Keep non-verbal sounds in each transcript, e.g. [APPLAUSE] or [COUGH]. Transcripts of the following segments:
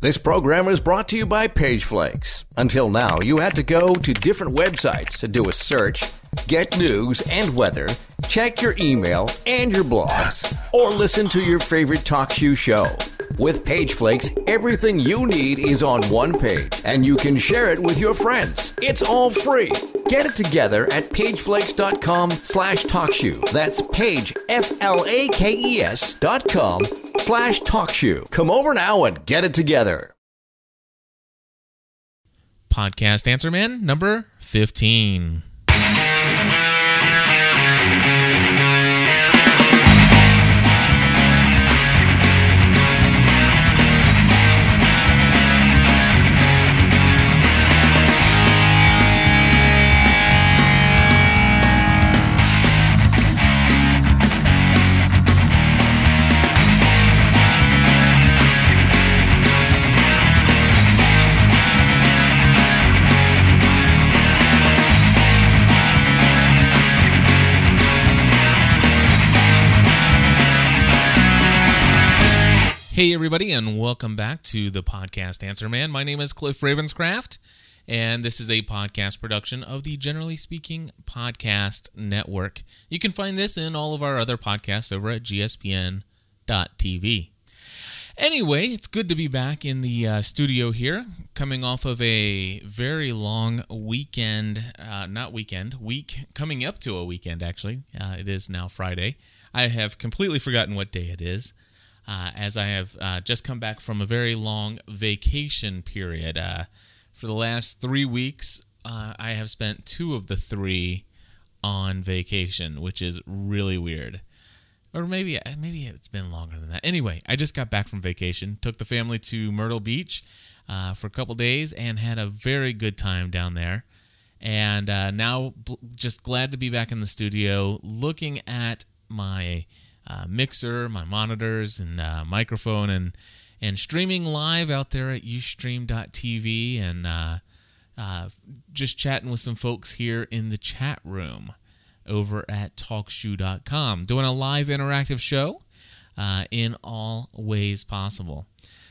This program is brought to you by PageFlakes. Until now, you had to go to different websites to do a search, get news and weather, check your email and your blogs, or listen to your favorite talk show show. With PageFlakes, everything you need is on one page, and you can share it with your friends. It's all free. Get it together at pageflakes.com slash talkshoe. That's page, F-L-A-K-E-S dot com slash talkshoe. Come over now and get it together. Podcast Answer Man number 15. Hey, everybody, and welcome back to the podcast Answer Man. My name is Cliff Ravenscraft, and this is a podcast production of the Generally Speaking Podcast Network. You can find this and all of our other podcasts over at gspn.tv. Anyway, it's good to be back in the uh, studio here, coming off of a very long weekend, uh, not weekend, week, coming up to a weekend, actually. Uh, it is now Friday. I have completely forgotten what day it is uh, as I have uh, just come back from a very long vacation period. Uh, for the last three weeks, uh, I have spent two of the three on vacation, which is really weird. Or maybe maybe it's been longer than that. Anyway, I just got back from vacation, took the family to Myrtle Beach uh, for a couple days, and had a very good time down there. And uh, now, just glad to be back in the studio, looking at my uh, mixer, my monitors, and uh, microphone, and and streaming live out there at ustream.tv, and uh, uh, just chatting with some folks here in the chat room over at talkshoe.com, doing a live interactive show uh, in all ways possible.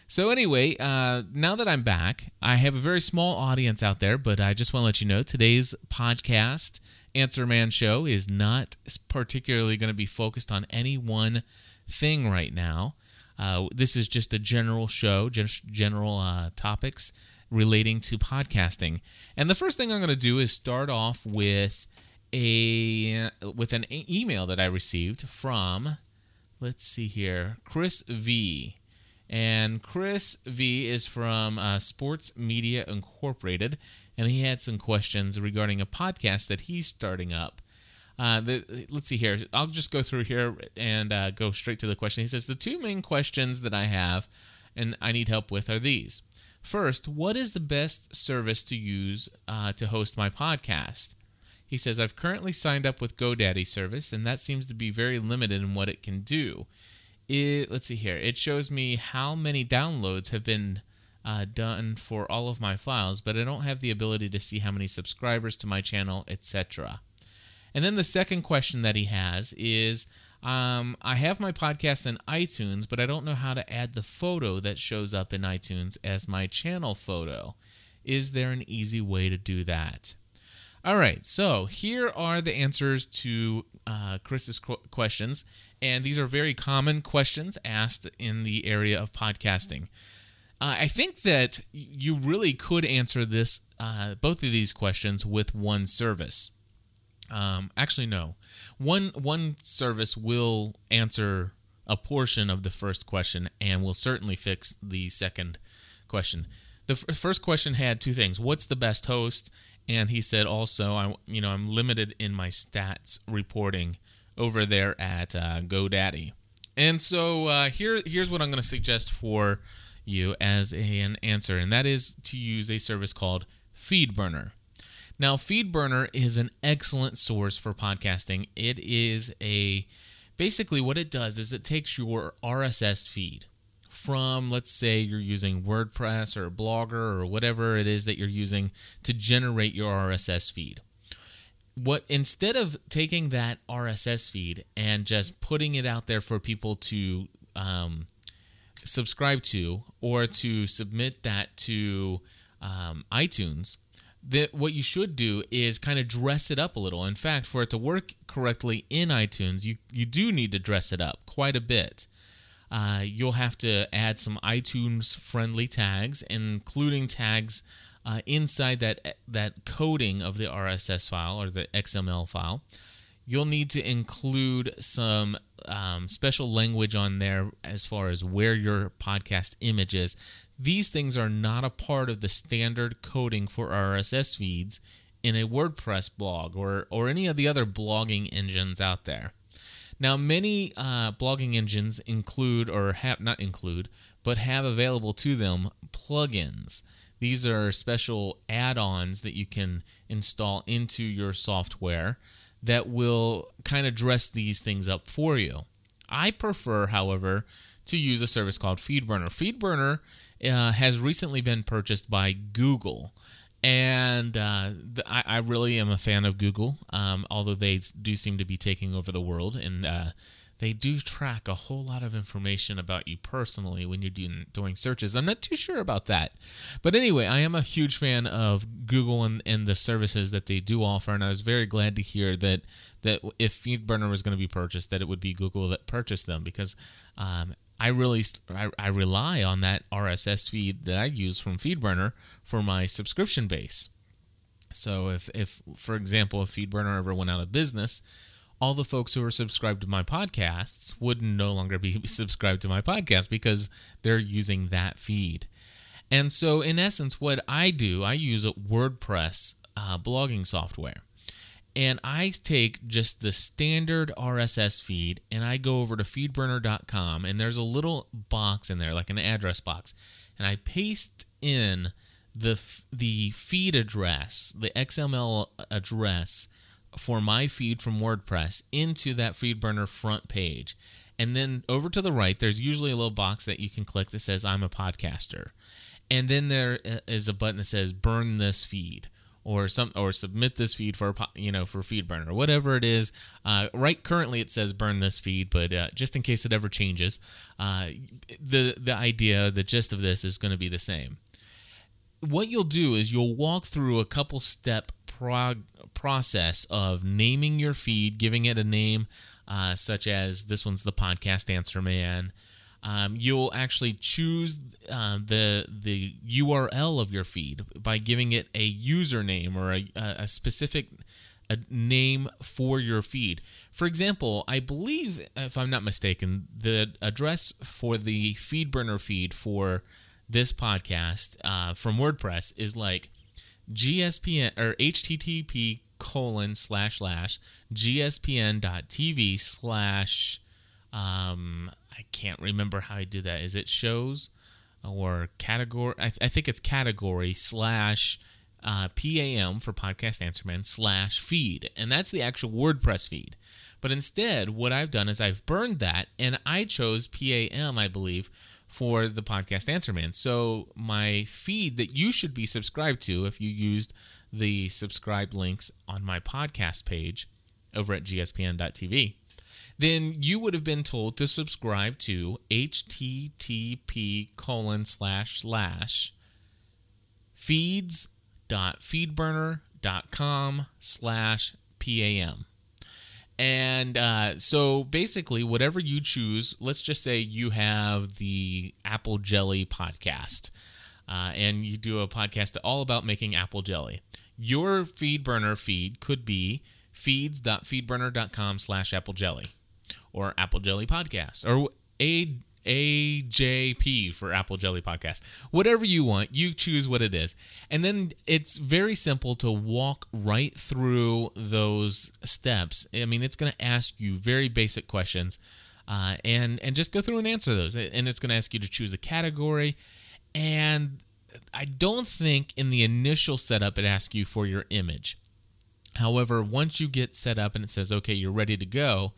So, anyway, uh, now that I'm back, I have a very small audience out there, but I just want to let you know today's podcast Answer Man show is not particularly going to be focused on any one thing right now. Uh, this is just a general show, just general uh, topics relating to podcasting. And the first thing I'm going to do is start off with a with an email that I received from let's see here, Chris V. And Chris V is from uh, Sports Media Incorporated, and he had some questions regarding a podcast that he's starting up. Uh, the, let's see here. I'll just go through here and uh, go straight to the question. He says the two main questions that I have and I need help with are these. First, what is the best service to use uh, to host my podcast? He says I've currently signed up with GoDaddy service, and that seems to be very limited in what it can do. It, let's see here. It shows me how many downloads have been uh, done for all of my files, but I don't have the ability to see how many subscribers to my channel, etc. And then the second question that he has is um, I have my podcast in iTunes, but I don't know how to add the photo that shows up in iTunes as my channel photo. Is there an easy way to do that? All right, so here are the answers to uh, Chris's qu- questions, and these are very common questions asked in the area of podcasting. Uh, I think that you really could answer this, uh, both of these questions, with one service. Um, actually, no. One one service will answer a portion of the first question, and will certainly fix the second question. The f- first question had two things: What's the best host? And he said also, I you know I'm limited in my stats reporting over there at uh, GoDaddy. And so uh, here here's what I'm going to suggest for you as a, an answer, and that is to use a service called FeedBurner. Now, FeedBurner is an excellent source for podcasting. It is a basically what it does is it takes your RSS feed from, let's say, you're using WordPress or Blogger or whatever it is that you're using to generate your RSS feed. What instead of taking that RSS feed and just putting it out there for people to um, subscribe to or to submit that to um, iTunes, that what you should do is kind of dress it up a little. In fact, for it to work correctly in iTunes, you you do need to dress it up quite a bit. Uh, you'll have to add some iTunes friendly tags, including tags uh, inside that that coding of the RSS file or the XML file. You'll need to include some um, special language on there as far as where your podcast image is. These things are not a part of the standard coding for RSS feeds in a WordPress blog or, or any of the other blogging engines out there. Now, many uh, blogging engines include, or have not include, but have available to them plugins. These are special add ons that you can install into your software that will kind of dress these things up for you. I prefer, however, to use a service called FeedBurner. FeedBurner uh, has recently been purchased by Google. And uh, I, I, really am a fan of Google, um, although they do seem to be taking over the world. And uh, they do track a whole lot of information about you personally when you're doing, doing searches. I'm not too sure about that. But anyway, I am a huge fan of Google and, and the services that they do offer. And I was very glad to hear that, that if FeedBurner was going to be purchased, that it would be Google that purchased them because um, I really I, I rely on that RSS feed that I use from FeedBurner for my subscription base. So if if for example if FeedBurner ever went out of business, all the folks who are subscribed to my podcasts would no longer be [LAUGHS] subscribed to my podcast because they're using that feed. And so in essence what I do, I use a WordPress uh, blogging software and I take just the standard RSS feed and I go over to feedburner.com and there's a little box in there like an address box and I paste in the the feed address, the XML address for my feed from WordPress into that FeedBurner front page. And then over to the right, there's usually a little box that you can click that says I'm a podcaster. And then there is a button that says burn this feed or some or submit this feed for you know for FeedBurner or whatever it is. Uh, right currently it says burn this feed, but uh, just in case it ever changes, uh, the the idea, the gist of this is going to be the same. What you'll do is you'll walk through a couple step prog- process of naming your feed, giving it a name, uh, such as this one's the podcast answer man um, you'll actually choose uh, the the URL of your feed by giving it a username or a, a specific a name for your feed. For example, I believe, if I'm not mistaken, the address for the FeedBurner feed for this podcast uh, from WordPress is like gspn or http colon slash slash gspn.tv slash um I can't remember how I do that. Is it shows or category? I, th- I think it's category slash uh, PAM for Podcast Answer Man slash feed. And that's the actual WordPress feed. But instead, what I've done is I've burned that and I chose PAM, I believe, for the Podcast Answer Man. So my feed that you should be subscribed to if you used the subscribe links on my podcast page over at gspn.tv then you would have been told to subscribe to http colon slash slash feeds.feedburner.com slash pam and uh, so basically whatever you choose let's just say you have the apple jelly podcast uh, and you do a podcast all about making apple jelly your feedburner feed could be feeds.feedburner.com slash apple jelly or Apple Jelly Podcast or a AJP for Apple Jelly Podcast. Whatever you want, you choose what it is. And then it's very simple to walk right through those steps. I mean, it's going to ask you very basic questions uh, and, and just go through and answer those. And it's going to ask you to choose a category. And I don't think in the initial setup it asks you for your image. However, once you get set up and it says, okay, you're ready to go,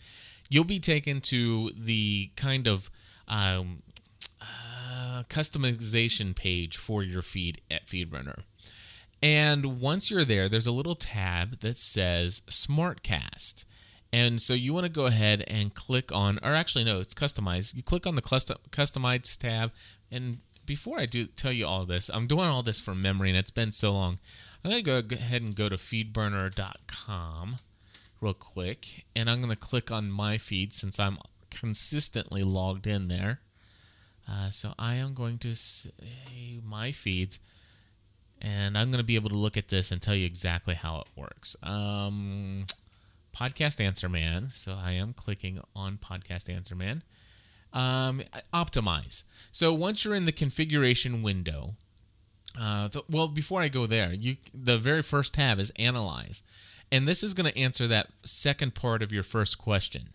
you'll be taken to the kind of um, uh, customization page for your feed at FeedBurner. And once you're there, there's a little tab that says Smartcast. And so you want to go ahead and click on, or actually, no, it's customized. You click on the custom, customized tab. And before I do tell you all this, I'm doing all this from memory and it's been so long. I'm to go ahead and go to feedburner.com real quick. And I'm to click on my feed since I'm consistently logged in there. Uh, so I am going to say my feeds and I'm going to be able to look at this and tell you exactly how it works. Um, Podcast Answer Man. So I am clicking on Podcast Answer Man. Um, optimize. So once you're in the configuration window, uh, the, well, before I go there, you the very first tab is Analyze, and this is going to answer that second part of your first question.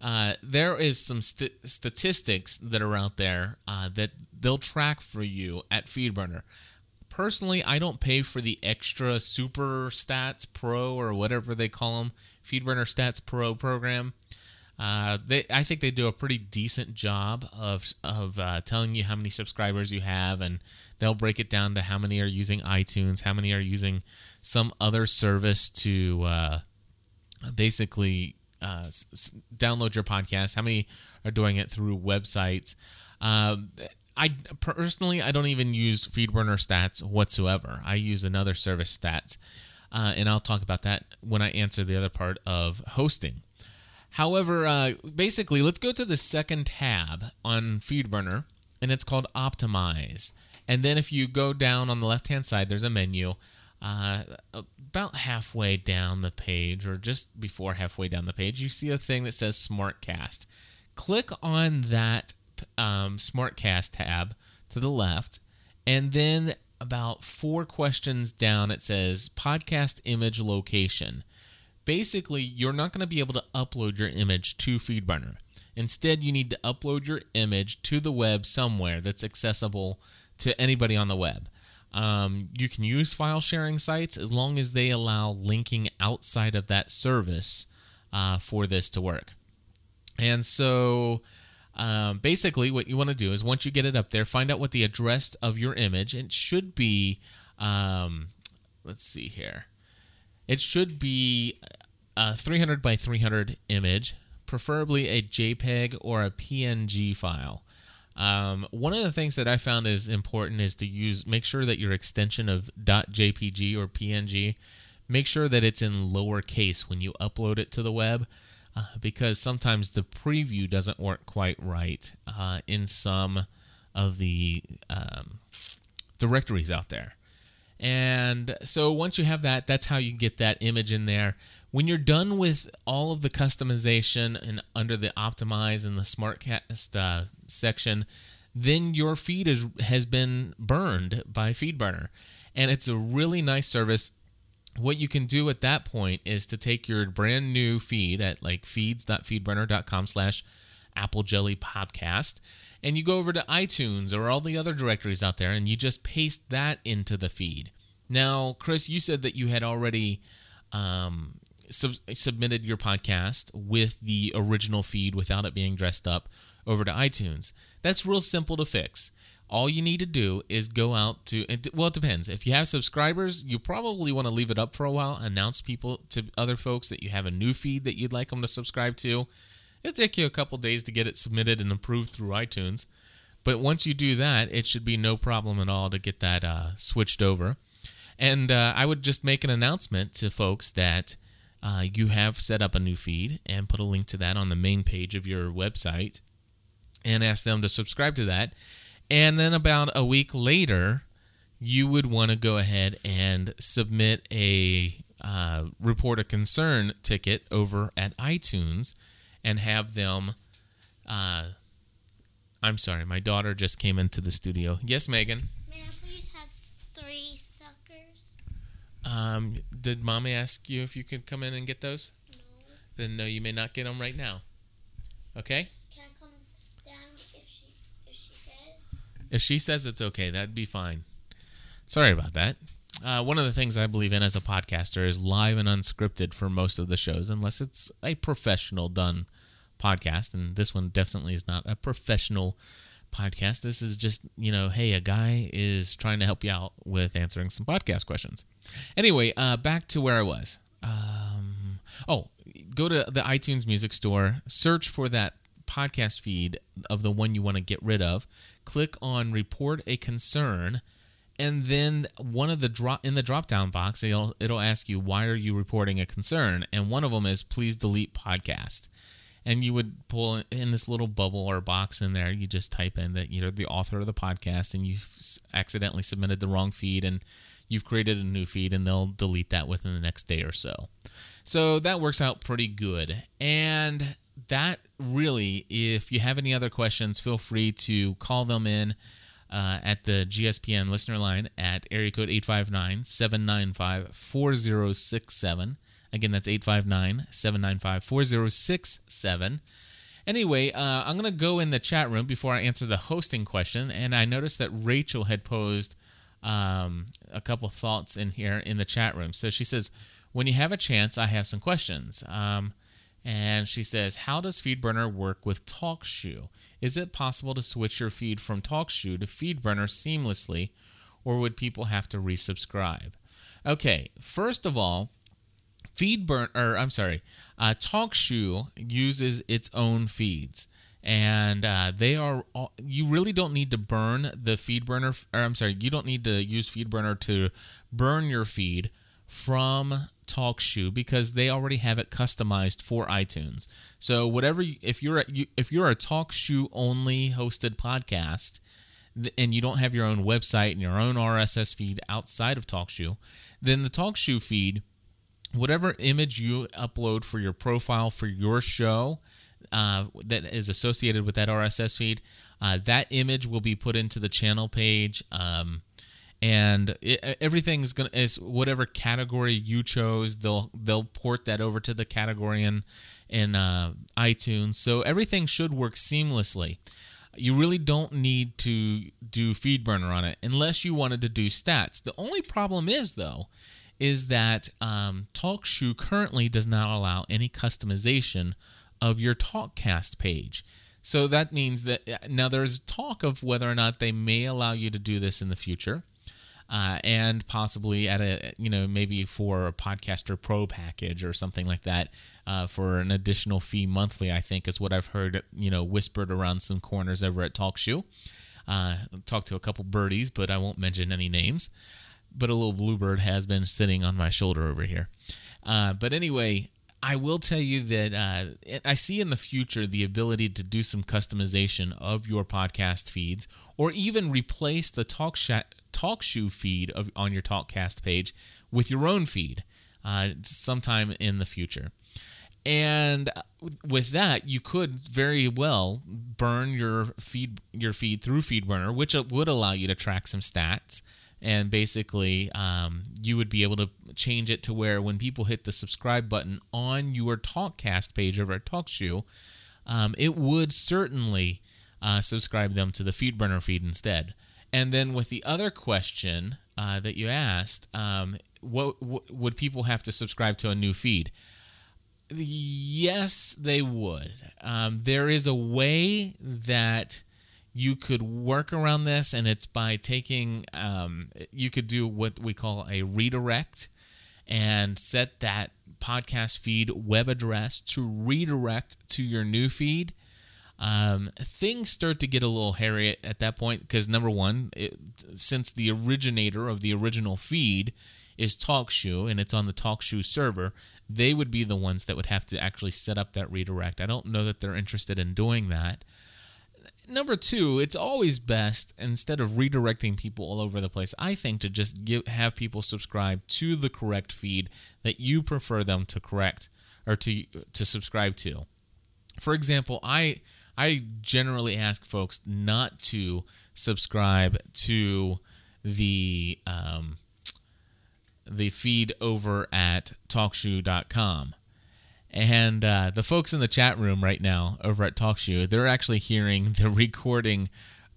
Uh, there is some st- statistics that are out there uh, that they'll track for you at FeedBurner. Personally, I don't pay for the extra Super Stats Pro or whatever they call them, FeedBurner Stats Pro program. Uh, they, I think they do a pretty decent job of of uh, telling you how many subscribers you have, and they'll break it down to how many are using iTunes, how many are using some other service to uh, basically uh, s- download your podcast, how many are doing it through websites. Um, I personally, I don't even use FeedBurner stats whatsoever. I use another service stats, uh, and I'll talk about that when I answer the other part of hosting. However, uh, basically, let's go to the second tab on FeedBurner, and it's called Optimize. And then if you go down on the left hand side, there's a menu. Uh, about halfway down the page, or just before halfway down the page, you see a thing that says Smartcast. Click on that um, Smartcast tab to the left, and then about four questions down, it says Podcast Image Location. Basically, you're not going to be able to upload your image to FeedBurner. Instead, you need to upload your image to the web somewhere that's accessible to anybody on the web. Um, you can use file sharing sites as long as they allow linking outside of that service uh, for this to work. And so um, basically, what you want to do is once you get it up there, find out what the address of your image. It should be, um, let's see here. It should be a 300 by 300 image, preferably a JPEG or a PNG file. Um, one of the things that I found is important is to use make sure that your extension of .jpg or PNG make sure that it's in lowercase when you upload it to the web uh, because sometimes the preview doesn't work quite right uh, in some of the um, directories out there. And so once you have that, that's how you get that image in there. When you're done with all of the customization and under the optimize and the smartcast uh, section, then your feed is has been burned by FeedBurner. And it's a really nice service. What you can do at that point is to take your brand new feed at like feeds.feedburner.com slash apple jelly podcast and you go over to iTunes or all the other directories out there and you just paste that into the feed. Now, Chris, you said that you had already um, sub- submitted your podcast with the original feed without it being dressed up over to iTunes. That's real simple to fix. All you need to do is go out to, well, it depends. If you have subscribers, you probably want to leave it up for a while, announce people to other folks that you have a new feed that you'd like them to subscribe to It'll take you a couple days to get it submitted and approved through iTunes. But once you do that, it should be no problem at all to get that uh, switched over. And uh, I would just make an announcement to folks that uh, you have set up a new feed and put a link to that on the main page of your website and ask them to subscribe to that. And then about a week later, you would want to go ahead and submit a uh, report a concern ticket over at iTunes and have them. Uh, I'm sorry, my daughter just came into the studio. Yes, Megan. May I please have three suckers? Um, did mommy ask you if you could come in and get those? No. Then no, you may not get them right now. Okay. Can I come down if she if she says? If she says it's okay, that'd be fine. Sorry about that. Uh, one of the things I believe in as a podcaster is live and unscripted for most of the shows, unless it's a professional done podcast. And this one definitely is not a professional podcast. This is just, you know, hey, a guy is trying to help you out with answering some podcast questions. Anyway, uh, back to where I was. Um, oh, go to the iTunes Music Store, search for that podcast feed of the one you want to get rid of, click on Report a Concern, and then one of the drop in the drop down box it'll it'll ask you why are you reporting a concern, and one of them is please delete podcast. And you would pull in this little bubble or box in there. You just type in that you're the author of the podcast, and you've accidentally submitted the wrong feed, and you've created a new feed, and they'll delete that within the next day or so. So that works out pretty good. And that really, if you have any other questions, feel free to call them in uh, at the GSPN listener line at area code 859 795 4067. Again, that's 859 795 4067. Anyway, uh, I'm going to go in the chat room before I answer the hosting question. And I noticed that Rachel had posed um, a couple thoughts in here in the chat room. So she says, when you have a chance, I have some questions. Um, and she says, How does FeedBurner work with TalkShoe? Is it possible to switch your feed from TalkShoe to FeedBurner seamlessly, or would people have to resubscribe? Okay, first of all, FeedBurner, or I'm sorry, uh, TalkShoe uses its own feeds and uh, they are all, you really don't need to burn the FeedBurner or I'm sorry you don't need to use FeedBurner to burn your feed from TalkShoe because they already have it customized for iTunes. So whatever if you're a, you, if you're a TalkShoe only hosted podcast and you don't have your own website and your own RSS feed outside of TalkShoe, then the TalkShoe feed whatever image you upload for your profile for your show uh, that is associated with that RSS feed, uh, that image will be put into the channel page. Um, and it, everything's gonna is whatever category you chose. They'll they'll port that over to the category in in uh, iTunes, so everything should work seamlessly. You really don't need to do feed burner on it unless you wanted to do stats. The only problem is though, is that um, TalkShoe currently does not allow any customization of your TalkCast page. So that means that uh, now there's talk of whether or not they may allow you to do this in the future uh, and possibly at a you know maybe for a podcaster pro package or something like that uh, for an additional fee monthly i think is what i've heard you know whispered around some corners over at talkshoe uh, talked to a couple birdies but i won't mention any names. But a little bluebird has been sitting on my shoulder over here. Uh, but anyway I will tell you that uh, I see in the future the ability to do some customization of your podcast feeds or even replace the talk, sh- TalkShoe feed of, on your TalkCast page with your own feed uh, sometime in the future. And with that, you could very well burn your feed your feed through FeedBurner, which would allow you to track some stats. And basically, um, you would be able to change it to where when people hit the subscribe button on your TalkCast page over at TalkShoe, um, it would certainly uh, subscribe them to the FeedBurner feed instead. And then with the other question uh, that you asked, um, what, what, would people have to subscribe to a new feed? Yes, they would. Um, there is a way that you could work around this, and it's by taking, um, you could do what we call a redirect and set that podcast feed web address to redirect to your new feed um, things start to get a little hairy at, that point because number one, it, since the originator of the original feed is TalkShoe and it's on the TalkShoe server, they would be the ones that would have to actually set up that redirect. I don't know that they're interested in doing that. Number two, it's always best instead of redirecting people all over the place. I think to just give have people subscribe to the correct feed that you prefer them to correct or to to subscribe to. For example, I I generally ask folks not to subscribe to the um, the feed over at talkshoe.com. And uh, the folks in the chat room right now over at TalkShoe, they're actually hearing the [LAUGHS] recording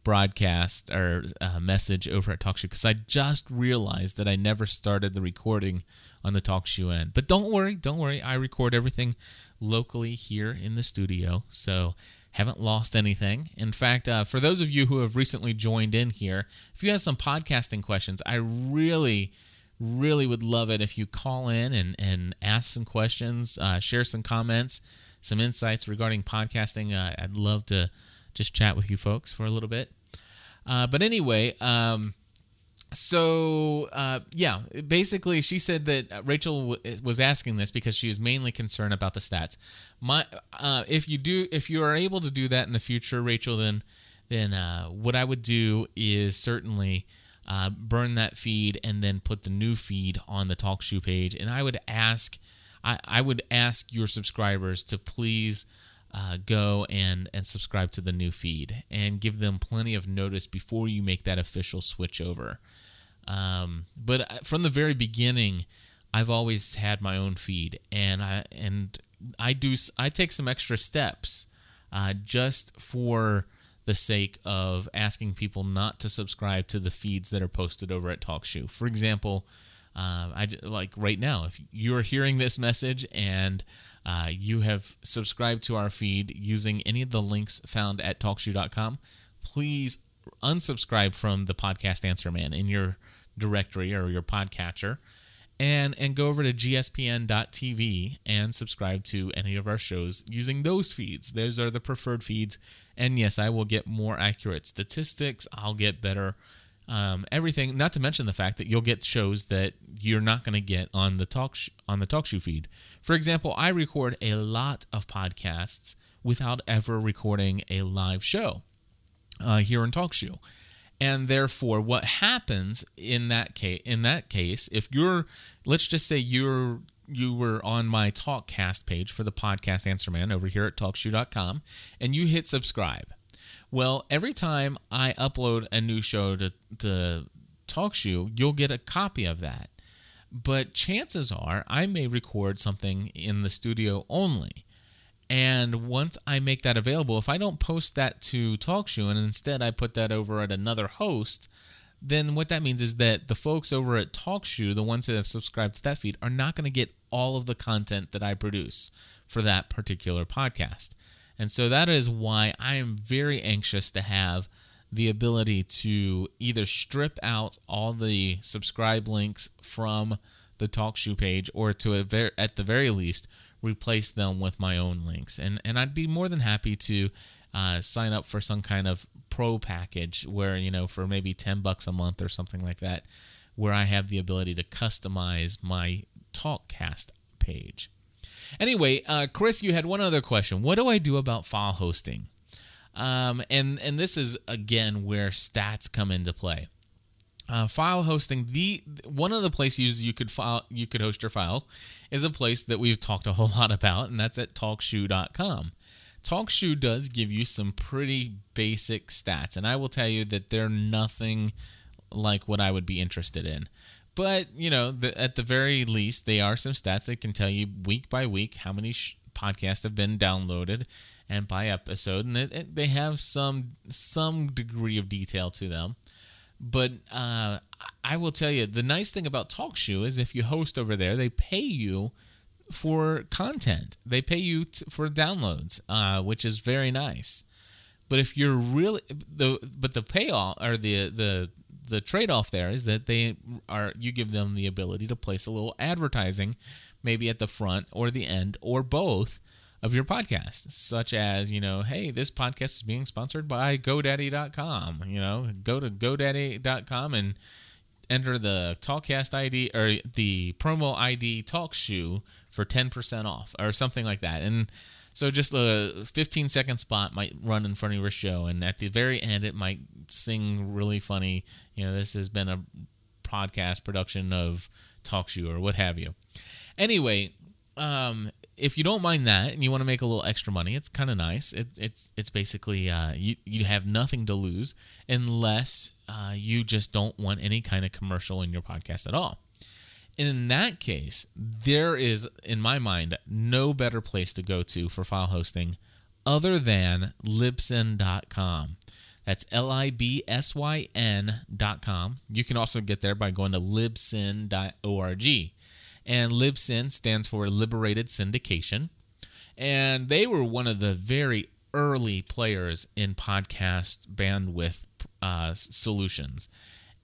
broadcast or uh, message over at TalkShoe because I just realized that I never started the recording on the TalkShoe end. But don't worry, don't worry. I record everything locally here in the studio. So haven't lost anything. In fact, uh, for those of you who have recently joined in here, if you have some podcasting questions, I really, really would love it if you call in and, and ask some questions, uh, share some comments, some insights regarding podcasting. Uh, I'd love to just chat with you folks for a little bit. Uh, but anyway, um, so uh, yeah, basically, she said that Rachel w- was asking this because she was mainly concerned about the stats. My, uh, if you do, if you are able to do that in the future, Rachel, then then uh, what I would do is certainly uh, burn that feed and then put the new feed on the TalkShoe page. And I would ask, I, I would ask your subscribers to please uh, go and and subscribe to the new feed and give them plenty of notice before you make that official switch over. Um, but uh, from the very beginning, I've always had my own feed, and I and I do I take some extra steps uh, just for the sake of asking people not to subscribe to the feeds that are posted over at TalkShoe. For example, uh, I like right now, if you're hearing this message and uh, you have subscribed to our feed using any of the links found at TalkShoe.com, please unsubscribe from the podcast Answer Man in your directory or your podcatcher and and go over to gspn.tv and subscribe to any of our shows using those feeds. Those are the preferred feeds. And yes, I will get more accurate statistics. I'll get better um, everything. Not to mention the fact that you'll get shows that you're not going to get on the talk sh- on the TalkShoe feed. For example, I record a lot of podcasts without ever recording a live show uh, here in TalkShoe and therefore what happens in that case in that case if you're let's just say you're you were on my talkcast page for the podcast answer man over here at talkshoe.com and you hit subscribe well every time i upload a new show to, to talkshoe you'll get a copy of that but chances are i may record something in the studio only and once I make that available, if I don't post that to TalkShoe and instead I put that over at another host, then what that means is that the folks over at TalkShoe, the ones that have subscribed to that feed, are not going to get all of the content that I produce for that particular podcast. And so that is why I am very anxious to have the ability to either strip out all the subscribe links from the TalkShoe page or to ver- at the very least replace them with my own links. And and I'd be more than happy to uh, sign up for some kind of pro package where you know for maybe 10 bucks a month or something like that where I have the ability to customize my Talkcast page. Anyway, uh, Chris, you had one other question. What do I do about file hosting? Um, and and this is again where stats come into play. Uh, file hosting the one of the places you could file you could host your file is a place that we've talked a whole [LAUGHS] lot about and that's at talkshoe.com talkshoe does give you some pretty basic stats and i will tell you that they're nothing like what i would be interested in but you know the, at the very least they are some stats that can tell you week by week how many sh- podcasts have been downloaded and by episode and it, it, they have some some degree of detail to them but uh, I will tell you, the nice thing about TalkShoe is if you host over there, they pay you for content. They pay you t- for downloads, uh, which is very nice. But if you're really the but the payoff or the the the trade off there is that they are you give them the ability to place a little advertising, maybe at the front or the end or both of your podcast, such as, you know, hey, this podcast is being sponsored by GoDaddy.com. You know, go to GoDaddy.com and enter the Talkcast ID or the promo ID TalkShoe for 10% off or something like that. And so just a 15 second spot might run in front of your show. And at the very end, it might sing really funny. You know, this has been a podcast production of TalkShoe or what have you. Anyway, um, if you don't mind that and you want to make a little extra money, it's kind of nice. It, it's it's basically uh, you you have nothing to lose unless uh, you just don't want any kind of commercial in your podcast at all. And in that case, there is, in my mind, no better place to go to for file hosting other than libsyn.com. That's L I B S Y N.com. You can also get there by going to libsyn.org and Libsyn stands for Liberated Syndication. And they were one of the very early players in podcast bandwidth uh, solutions.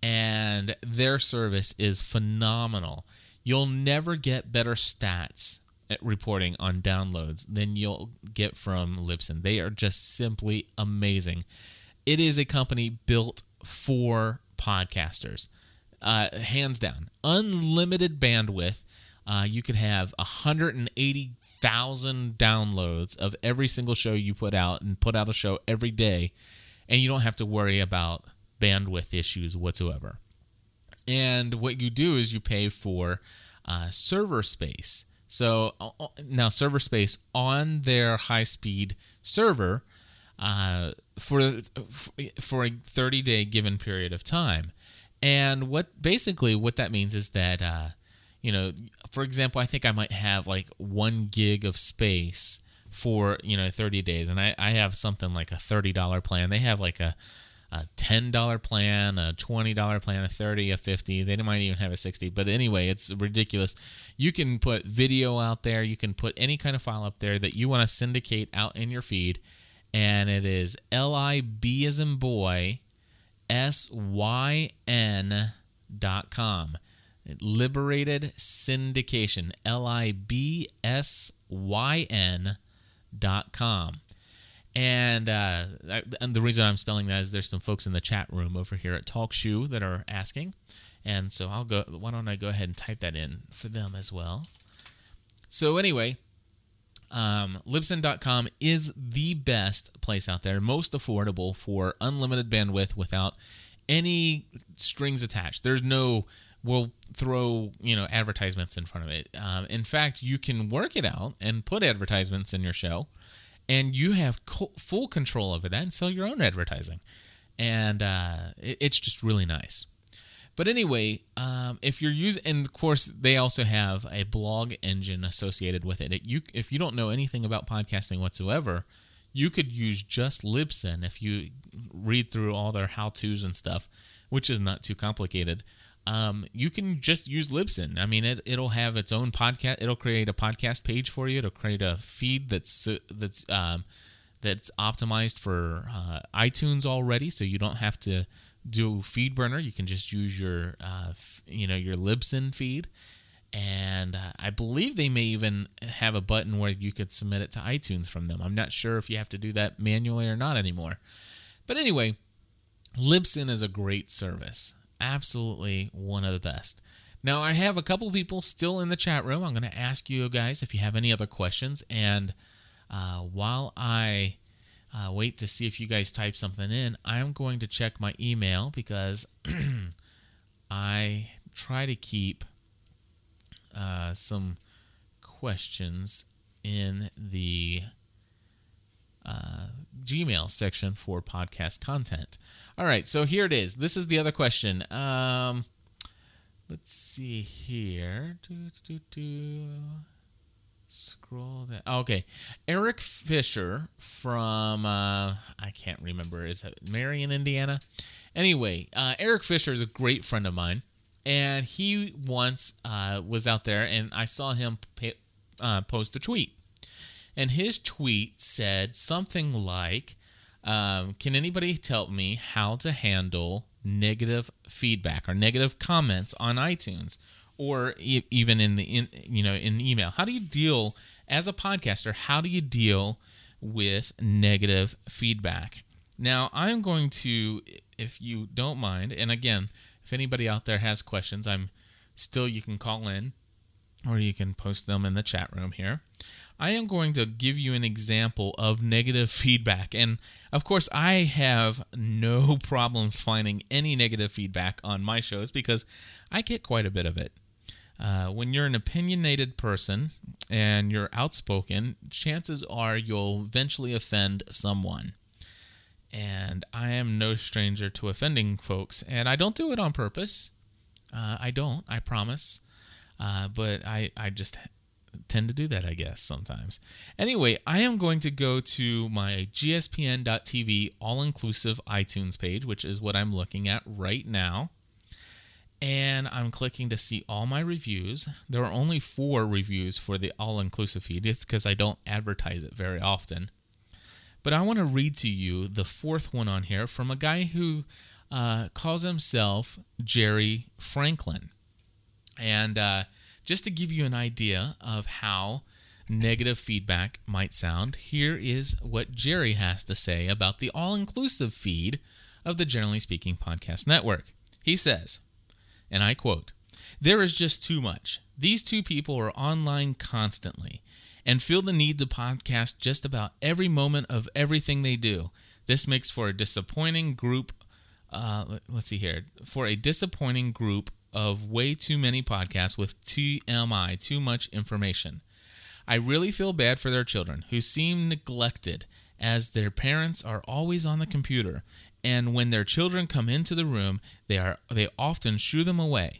And their service is phenomenal. You'll never get better stats at reporting on downloads than you'll get from Libsyn. They are just simply amazing. It is a company built for podcasters, uh, hands down. Unlimited bandwidth. Uh, you could have 180,000 downloads of every single show you put out and put out a show every day, and you don't have to worry about bandwidth issues whatsoever. And what you do is you pay for uh, server space. So uh, uh, now server space on their high speed server uh, for for a 30 day given period of time. And what basically what that means is that uh, you know, for example, I think I might have like one gig of space for you know 30 days, and I, I have something like a $30 plan. They have like a a $10 plan, a $20 plan, a 30, a 50. They might even have a 60. But anyway, it's ridiculous. You can put video out there, you can put any kind of file up there that you want to syndicate out in your feed. And it is L I B as in boy, S Y N dot com. Liberated Syndication, L I B S Y N dot com. And, uh, and the reason I'm spelling that is there's some folks in the chat room over here at TalkShoe that are asking. And so I'll go, why don't I go ahead and type that in for them as well? So, anyway, um, Libsyn.com is the best place out there, most affordable for unlimited bandwidth without any strings attached. There's no, we'll throw, you know, advertisements in front of it. Um, in fact, you can work it out and put advertisements in your show and you have co- full control over that and sell your own advertising. And uh, it, it's just really nice. But anyway, um, if you're using, and of course, they also have a blog engine associated with it. it. You, if you don't know anything about podcasting whatsoever, you could use just Libsyn if you read through all their how tos and stuff, which is not too complicated um, you can just use Libsyn. I mean, it, it'll have its own podcast. It'll create a podcast page for you. It'll create a feed that's that's um, that's optimized for uh, iTunes already, so you don't have to do FeedBurner. You can just use your uh, f- you know your Libsyn feed, and uh, I believe they may even have a button where you could submit it to iTunes from them. I'm not sure if you have to do that manually or not anymore, but anyway, Libsyn is a great service absolutely one of the best. Now, I have a couple people still in the chat room. I'm going to ask you guys if you have any other questions. And uh, while I uh, wait to see if you guys type something in, I'm going to check my email because [CLEARS THROAT] I try to keep uh, some questions in the uh, Gmail section for podcast content. All right, so here it is. This is the other question. Um, let's see here. Do, do, do, Scroll down. okay, Eric Fisher from uh, I can't remember. Is it Marion, Indiana? Anyway, uh, Eric Fisher is a great friend of mine, and he once uh, was out there, and I saw him pay, uh, post a tweet and his tweet said something like, um, "Can anybody tell me how to handle negative feedback or negative comments on iTunes, or e- even in the in, you know in email? How do you deal as a podcaster? How do you deal with negative feedback?" Now, I'm going to, if you don't mind, and again, if anybody out there has questions, I'm still you can call in or you can post them in the chat room here. I am going to give you an example of negative [LAUGHS] feedback. And of course, I have no [LAUGHS] problems finding any negative feedback on my shows because I get quite a bit of it. Uh, when you're an opinionated person and you're outspoken, chances are you'll eventually offend someone. And I am no stranger to offending folks, and I don't do it on purpose. Uh, I don't, I promise. Uh, but I, I just tend to do that, I guess, sometimes. Anyway, I am going to go to my gspn.tv all inclusive iTunes page, which is what I'm looking at right now. And I'm clicking to see all my reviews. There are only four reviews for the all inclusive feed. It's because I don't advertise it very often. But I want to read to you the fourth one on here from a guy who uh, calls himself Jerry Franklin. And uh, just to give you an idea of how negative feedback might sound, here is what Jerry has to say about the all inclusive feed of the Generally Speaking Podcast Network. He says, and I quote, There is just too much. These two people are online constantly and feel the need to podcast just about every moment of everything they do. This makes for a disappointing group. Uh, let's see here. For a disappointing group of way too many podcasts with TMI, too much information. I really feel bad for their children who seem neglected as their parents are always on the computer and when their children come into the room they are they often shoo them away.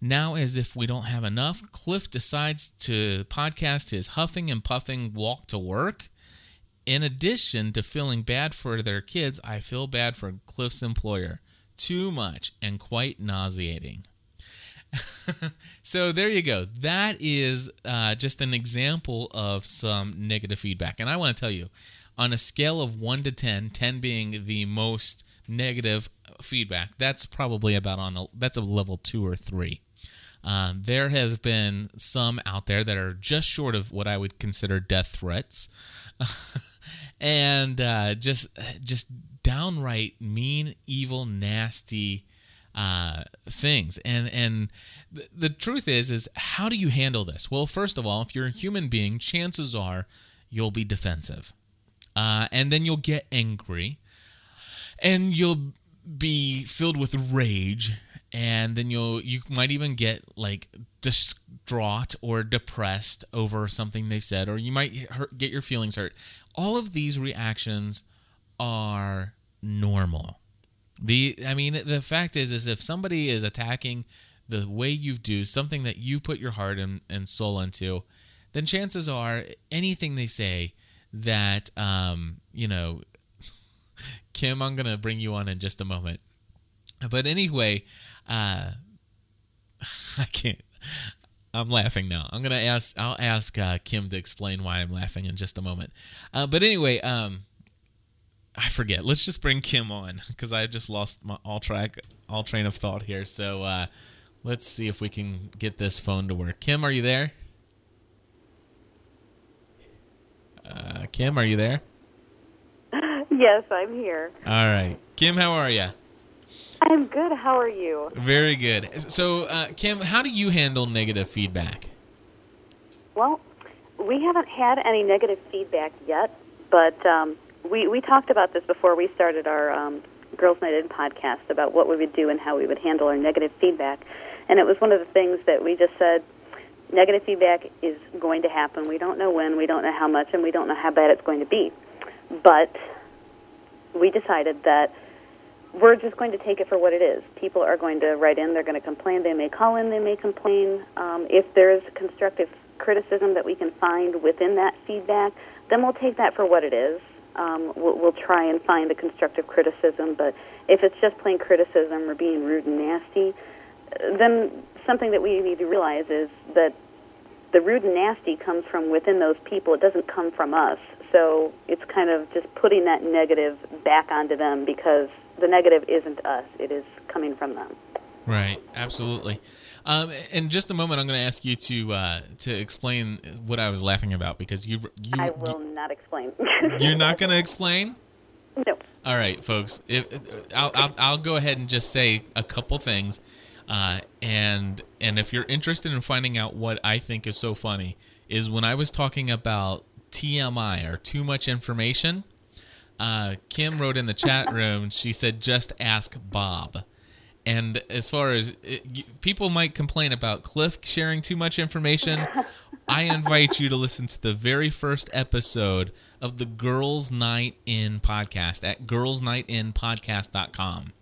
Now as if we don't have enough cliff decides to podcast his huffing and puffing walk to work. In addition to feeling bad for their kids i feel bad for cliff's employer. Too much and quite nauseating [LAUGHS] so there you go. That is uh, just an example of some negative feedback. And I want to tell you, on a scale of 1 to 10, 10 being the most negative feedback, that's probably about on a, that's a level 2 or 3. Uh, there have been some out there that are just short of what I would consider death threats, [LAUGHS] and uh, just just downright mean, evil, nasty uh, things. And and th- the truth is is how do you handle this? Well, first of all, if you're a human being, chances are you'll be defensive, uh, and then you'll get angry, and you'll be filled with rage, and then you'll you might even get like distraught or depressed over something they've said, or you might hurt, get your feelings hurt. All of these reactions are normal the I mean the fact is is if somebody is attacking the way you do something that you put your heart and, and soul into, then chances are anything they say that um, you know [LAUGHS] Kim, I'm gonna bring you on in just a moment. But anyway, uh, [LAUGHS] I can't. I'm laughing now. I'm gonna ask. I'll ask uh, Kim to explain why I'm laughing in just a moment. Uh, but anyway, um, I forget. Let's just bring Kim on because I just lost my all track, all train of thought here. So uh, let's see if we can get this phone to work. Kim, are you there? Uh, Kim, are you there? Yes, I'm here. All right, Kim, how are you? I'm good. How are you? Very good. So, uh, Kim, how do you handle negative feedback? Well, we haven't had any negative feedback yet, but um, we, we talked about this before we started our um, Girls Night In podcast about what we would do and how we would handle our negative feedback. And it was one of the things that we just said negative feedback is going to happen. We don't know when, we don't know how much, and we don't know how bad it's going to be. But we decided that we're just going to take it for what it is. People are going to write in, they're going to complain, they may call in, they may complain. Um, if there's constructive criticism that we can find within that feedback, then we'll take that for what it is um, we'll, we'll try and find the constructive criticism. But if it's just plain criticism or being rude and nasty, then something that we need to realize is that the rude and nasty comes from within those people. It doesn't come from us. So it's kind of just putting that negative back onto them because the negative isn't us. It is coming from them. Right. Absolutely. Um, in just a moment, I'm going to ask you to uh, to explain what I was laughing about because you. you I will you, not explain. [LAUGHS] you're not going to explain. No. All right, folks. If, I'll, I'll, I'll go ahead and just say a couple things, uh, and and if you're interested in finding out what I think is so funny, is when I was talking about TMI or too much information. Uh, Kim wrote in the chat room. She said, "Just ask Bob." And as far as it, people might complain about Cliff sharing too much information, [LAUGHS] I invite you to listen to the very first episode of the Girls Night In podcast at girlsnightinpodcast.com.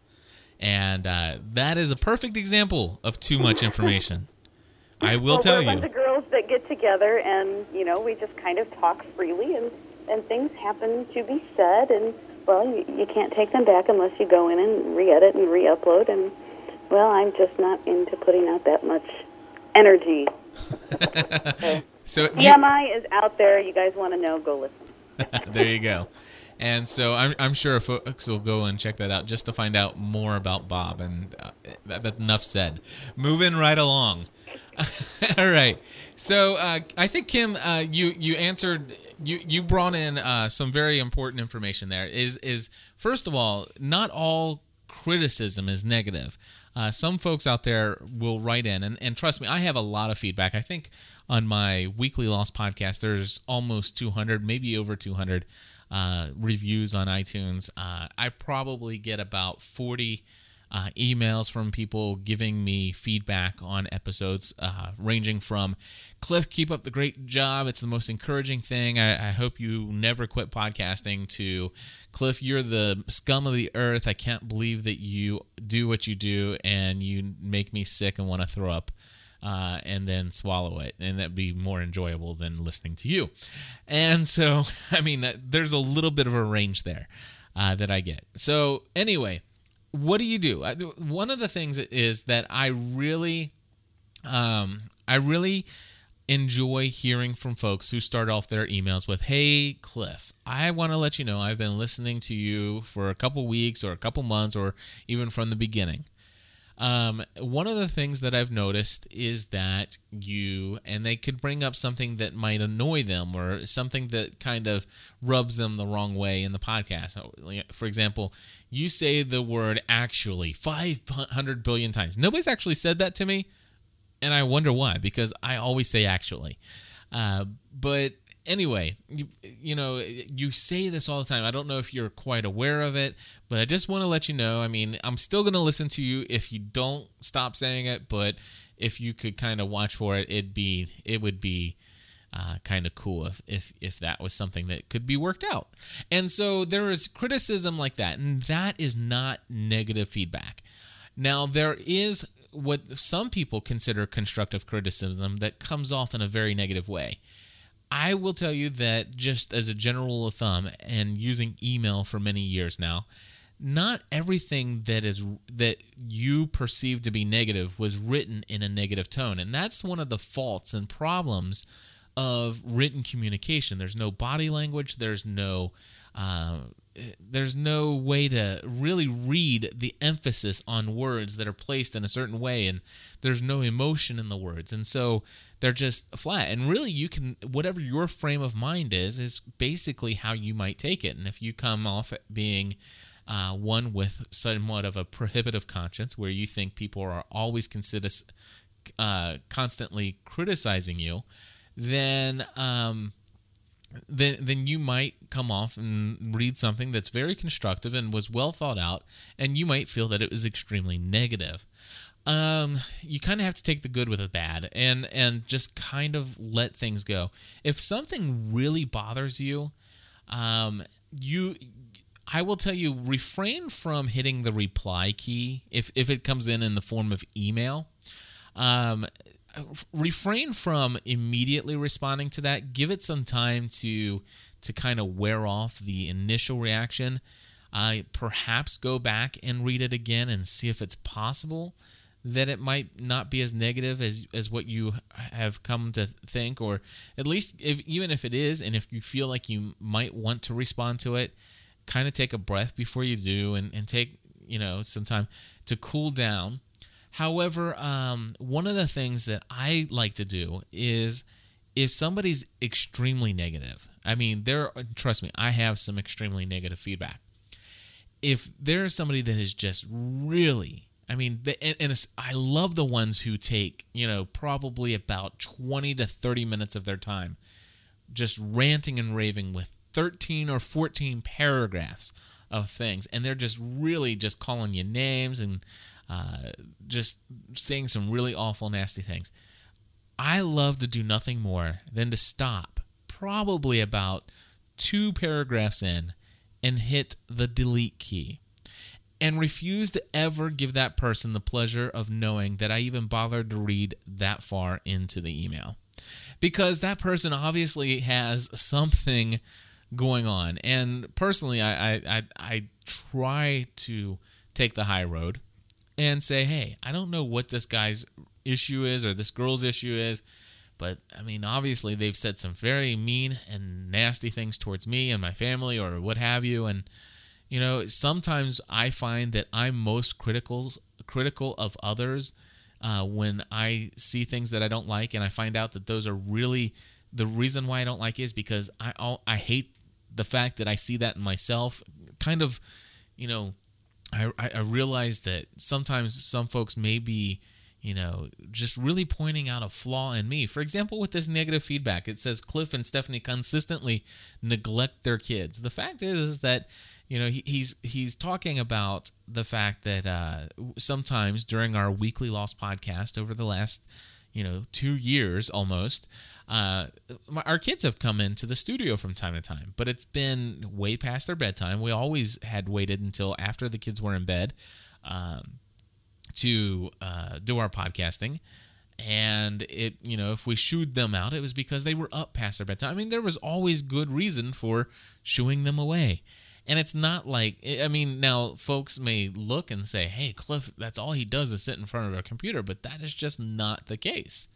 And uh, that is a perfect example of too much information. I will well, tell we're you. Of girls that get together and, you know, we just kind of talk freely and, and things happen to be said and well, you, you can't take them back unless you go in and re-edit and re-upload. And well, I'm just not into putting out that much energy. [LAUGHS] so, so TMI is out there. You guys want to know? Go listen. [LAUGHS] there you go. And so I'm, I'm sure folks will go and check that out just to find out more about Bob. And uh, that, that enough said. Moving right along. [LAUGHS] All right. So uh, I think Kim, uh, you you answered. You you brought in uh, some very important information. There is is first of all, not all criticism is negative. Uh, some folks out there will write in, and, and trust me, I have a lot of feedback. I think on my weekly lost podcast, there's almost 200, maybe over 200 uh, reviews on iTunes. Uh, I probably get about 40 uh, emails from people giving me feedback on episodes, uh, ranging from Cliff, keep up the great job. It's the most encouraging thing. I, I, hope you never quit podcasting. To Cliff, you're the scum of the earth. I can't believe that you do what you do and you make me sick and want to throw up. Uh, and then swallow it, and that'd be more enjoyable than listening to you. And so, [LAUGHS] I mean, there's a little bit of a range there uh, that I get. So, anyway, what do you do? One of the things is that I really, um, I really enjoy hearing from folks who start off their emails with, "Hey, Cliff, I want to let you know I've been listening to you for a couple weeks or a couple months or even from the beginning." Um, one of the things that I've noticed is that you, and they could bring up something that might annoy them or something that kind of rubs them the wrong way in the podcast. For example, you say the word actually 500 billion times. Nobody's actually said that to me, and I wonder why, because I always say actually. Uh, but anyway, you, you know, you say this all the time. I don't know if you're quite aware of it, but I just want to let you know. I mean, I'm still going to listen to you if you don't stop saying it, but if you could kind of watch for it, it'd be it would be uh, kind of cool if, if if that was something that could be worked out. And so there is criticism like that, and that is not negative feedback. Now there is what some people consider constructive criticism that comes off in a very negative way. I will tell you that just as a general rule of thumb, and using email for many years now, not everything that is that you perceive to be negative was written in a negative tone, and that's one of the faults and problems of written communication. There's no body language. There's no uh, there's no way to really read the emphasis on words that are placed in a certain way and there's no emotion in the words. And so they're just flat. And really you can whatever your frame of mind is is basically how you might take it. And if you come off being uh, one with somewhat of a prohibitive conscience where you think people are always consider uh, constantly criticizing you then um, then then you might come off and read something that's very constructive and was well thought out, and you might feel that it was extremely negative. Um, you kind of have to take the good with the bad, and and just kind of let things go. If something really bothers you, um, you I will tell you refrain from hitting the reply key if if it comes in in the form of email. Um, refrain from immediately responding to that. Give it some time to to kind of wear off the initial reaction. Uh, perhaps go back and read it again and see if it's possible that it might not be as negative as as what you have come to think, or at least if even if it is, and if you feel like you might want to respond to it, kind of take a breath before you do, and and take you know some time to cool down However, um, one of the things that I like to do is if somebody's extremely negative, I mean, there, trust me, I have some extremely negative feedback. If there's somebody that is just really, I mean, and, and I love the ones who take, you know, probably about 20 to 30 minutes of their time just ranting and raving with 13 or 14 paragraphs of things. And they're just really just calling you names and uh, just saying some really awful, nasty things. I love to do nothing more than to stop, probably about two paragraphs in, and hit the delete key. And refuse to ever give that person the pleasure of knowing that I even bothered to read that far into the email. Because that person obviously has something going on. And personally, I, I, I, I try to take the high road and say, hey, I don't know what this guy's issue is or this girl's issue is, But I mean, obviously, they've said some very mean and nasty things towards me and my family, or what have you. And you know, sometimes I find that I'm most critical critical of others uh, when I see things that I don't like, and I find out that those are really the reason why I don't like is because I I hate the fact that I see that in myself. Kind of, you know, I I realize that sometimes some folks may be you know, just really pointing out a flaw in me. For example, with this negative feedback, it says Cliff and Stephanie consistently neglect their kids. The fact is, is that you know he, he's he's talking about the fact that uh, sometimes during our weekly lost podcast over the last you know two years almost uh, our kids have come into the studio from time to time but it's been way past their bedtime we always had waited until after the kids were in bed um, to uh, do our podcasting. And it, you know, if we shooed them out, it was because they were up past their bedtime. I mean, there was always good reason for shooing them away. And it's not like, I mean, now folks may look and say, hey, Cliff, that's all he does is sit in front of a computer, but that is just not the case.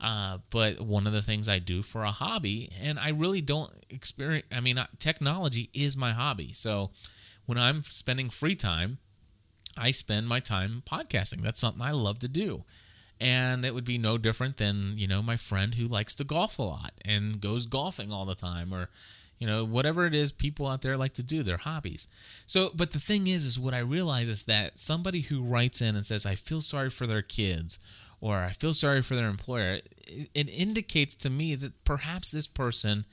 Uh, but one of the things I do for a hobby, and I really don't experience, I mean, technology is my hobby. So when I'm spending free time, I spend my time podcasting. That's something I love to do. And it would be no different than, you know, my friend who likes to golf a lot and goes golfing all the time or, you know, whatever it is people out there like to do, their hobbies. So, but the thing is, is what I realize is that somebody who writes in and says, I feel sorry for their kids or I feel sorry for their employer, it, it indicates to me that perhaps this person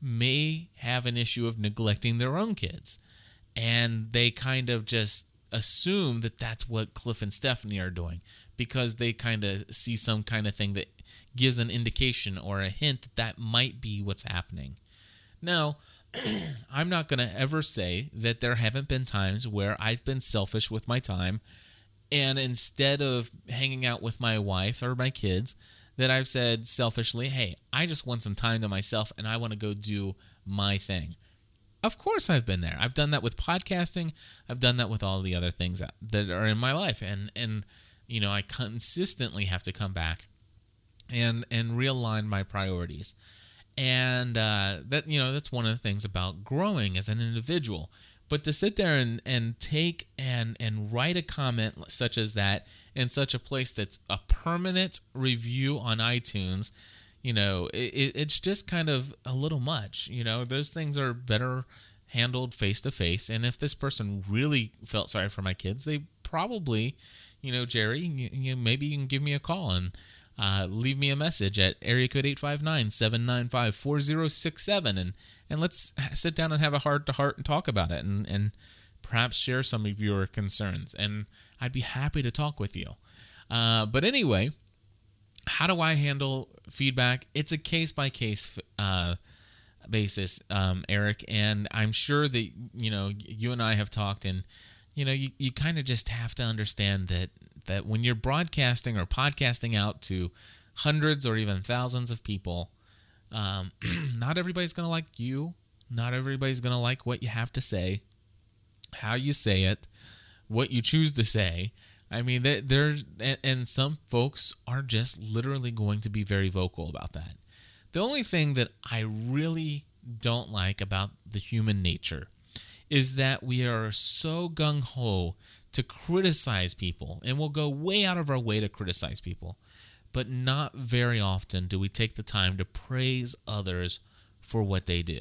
may have an issue of neglecting their own kids. And they kind of just assume that that's what Cliff and Stephanie are doing because they kind of see some kind of thing that gives an indication or a hint that that might be what's happening. Now, [CLEARS THROAT] I'm not going to ever say that there haven't been times where I've been selfish with my time and instead of hanging out with my wife or my kids, that I've said selfishly, hey, I just want some time to myself and I want to go do my thing. Of course, I've been there. I've done that with podcasting. I've done that with all the other things that, are in my life, and and you know I consistently have to come back and and realign my priorities. And uh, that you know that's one of the things about growing as an individual. But to sit there and, and take and and write a comment such as that in such a place that's a permanent review on iTunes you know, it, it's just kind of a little much. You know, those things are better handled face to face. And if this person really felt sorry for my kids, they probably, you know, Jerry, you, you maybe you can give me a call and uh, leave me a message at area code 859-795-4067 and and let's sit down and have a heart to heart and talk about it and and perhaps share some of your concerns and I'd be happy to talk with you. Uh, but anyway, how do I handle feedback? It's a case by case basis, um, Eric, and I'm sure that you know you and I have talked, and you know you, you kind of just have to understand that that when you're broadcasting or podcasting out to hundreds or even thousands of people, um, [CLEARS THROAT] not everybody's gonna like you. Not everybody's gonna like what you have to say, how you say it, what you choose to say. I mean, there's and some folks are just literally going to be very vocal about that. The only thing that I really don't like about the human nature is that we are so gung ho to criticize people, and we'll go way out of our way to criticize people, but not very often do we take the time to praise others for what they do.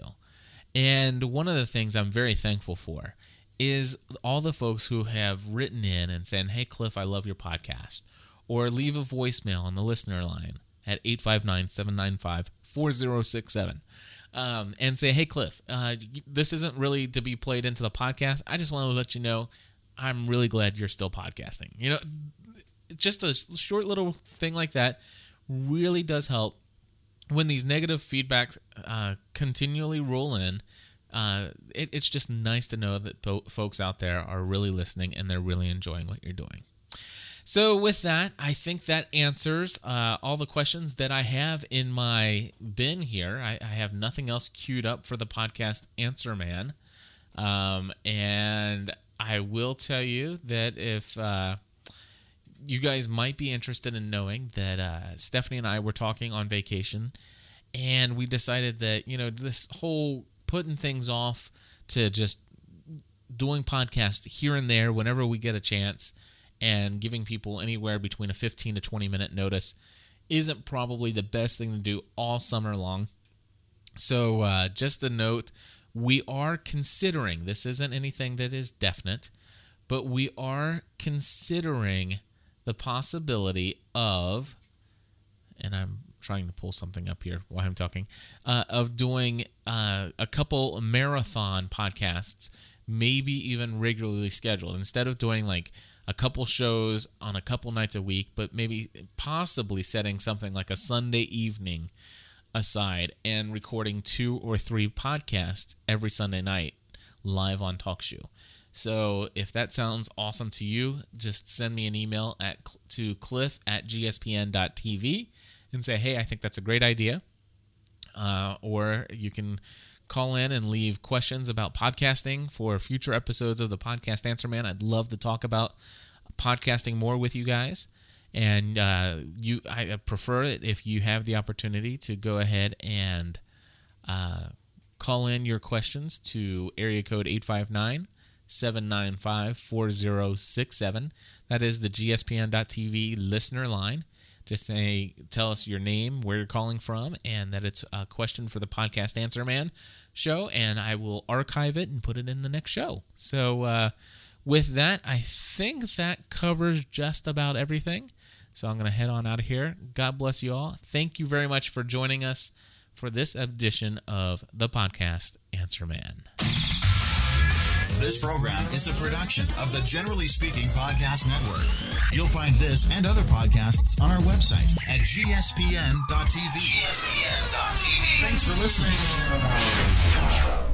And one of the things I'm very thankful for is all the folks who have written in and said, Hey, Cliff, I love your podcast. Or leave a voicemail on the listener line at 859 795 4067 um, and say, Hey, Cliff, uh, this isn't really to be played into the podcast. I just want to let you know I'm really glad you're still podcasting. You know, just a short little thing like that really does help when these negative feedbacks uh, continually roll in uh, it, it's just nice to know that po- folks out there are really listening and they're really enjoying what you're doing. So, with that, I think that answers uh, all the questions that I have in my bin here. I, I, have nothing else queued up for the podcast Answer Man. Um, and I will tell you that if uh, you guys might be interested in knowing that uh, Stephanie and I were talking on vacation, and we decided that you know this whole putting things off to just doing podcasts here and there whenever we get a chance, and giving people anywhere between a 15 to 20 minute notice isn't probably the best thing to do all summer long. So, uh, just a note we are considering this isn't anything that is definite, but we are considering the possibility of, and I'm trying to pull something up here while I'm talking, uh, of doing uh, a couple marathon podcasts, maybe even regularly scheduled. Instead of doing like a couple shows on a couple nights a week, but maybe possibly setting something like a Sunday evening aside and recording two or three podcasts every Sunday night live on TalkShoe. So if that sounds awesome to you, just send me an email at to cliff at gspn.tv and say, hey, I think that's a great idea. Uh, or you can call in and leave questions about podcasting for future episodes of the Podcast Answer Man. I'd love to talk about podcasting more with you guys. And uh, you, I prefer it if you have the opportunity to go ahead and uh, call in your questions to area code 859 795 4067. That is the GSPN.TV listener line. Just say, tell us your name, where you're calling from, and that it's a question for the Podcast Answer Man show, and I will archive it and put it in the next show. So, uh, with that, I think that covers just about everything. So I'm going to head on out of here. God bless you all. Thank you very much for joining us for this edition of the podcast Answer Man. This program is a production of the Generally Speaking Podcast Network. You'll find this and other podcasts on our website at gspn.tv. gspn.tv. Thanks for listening.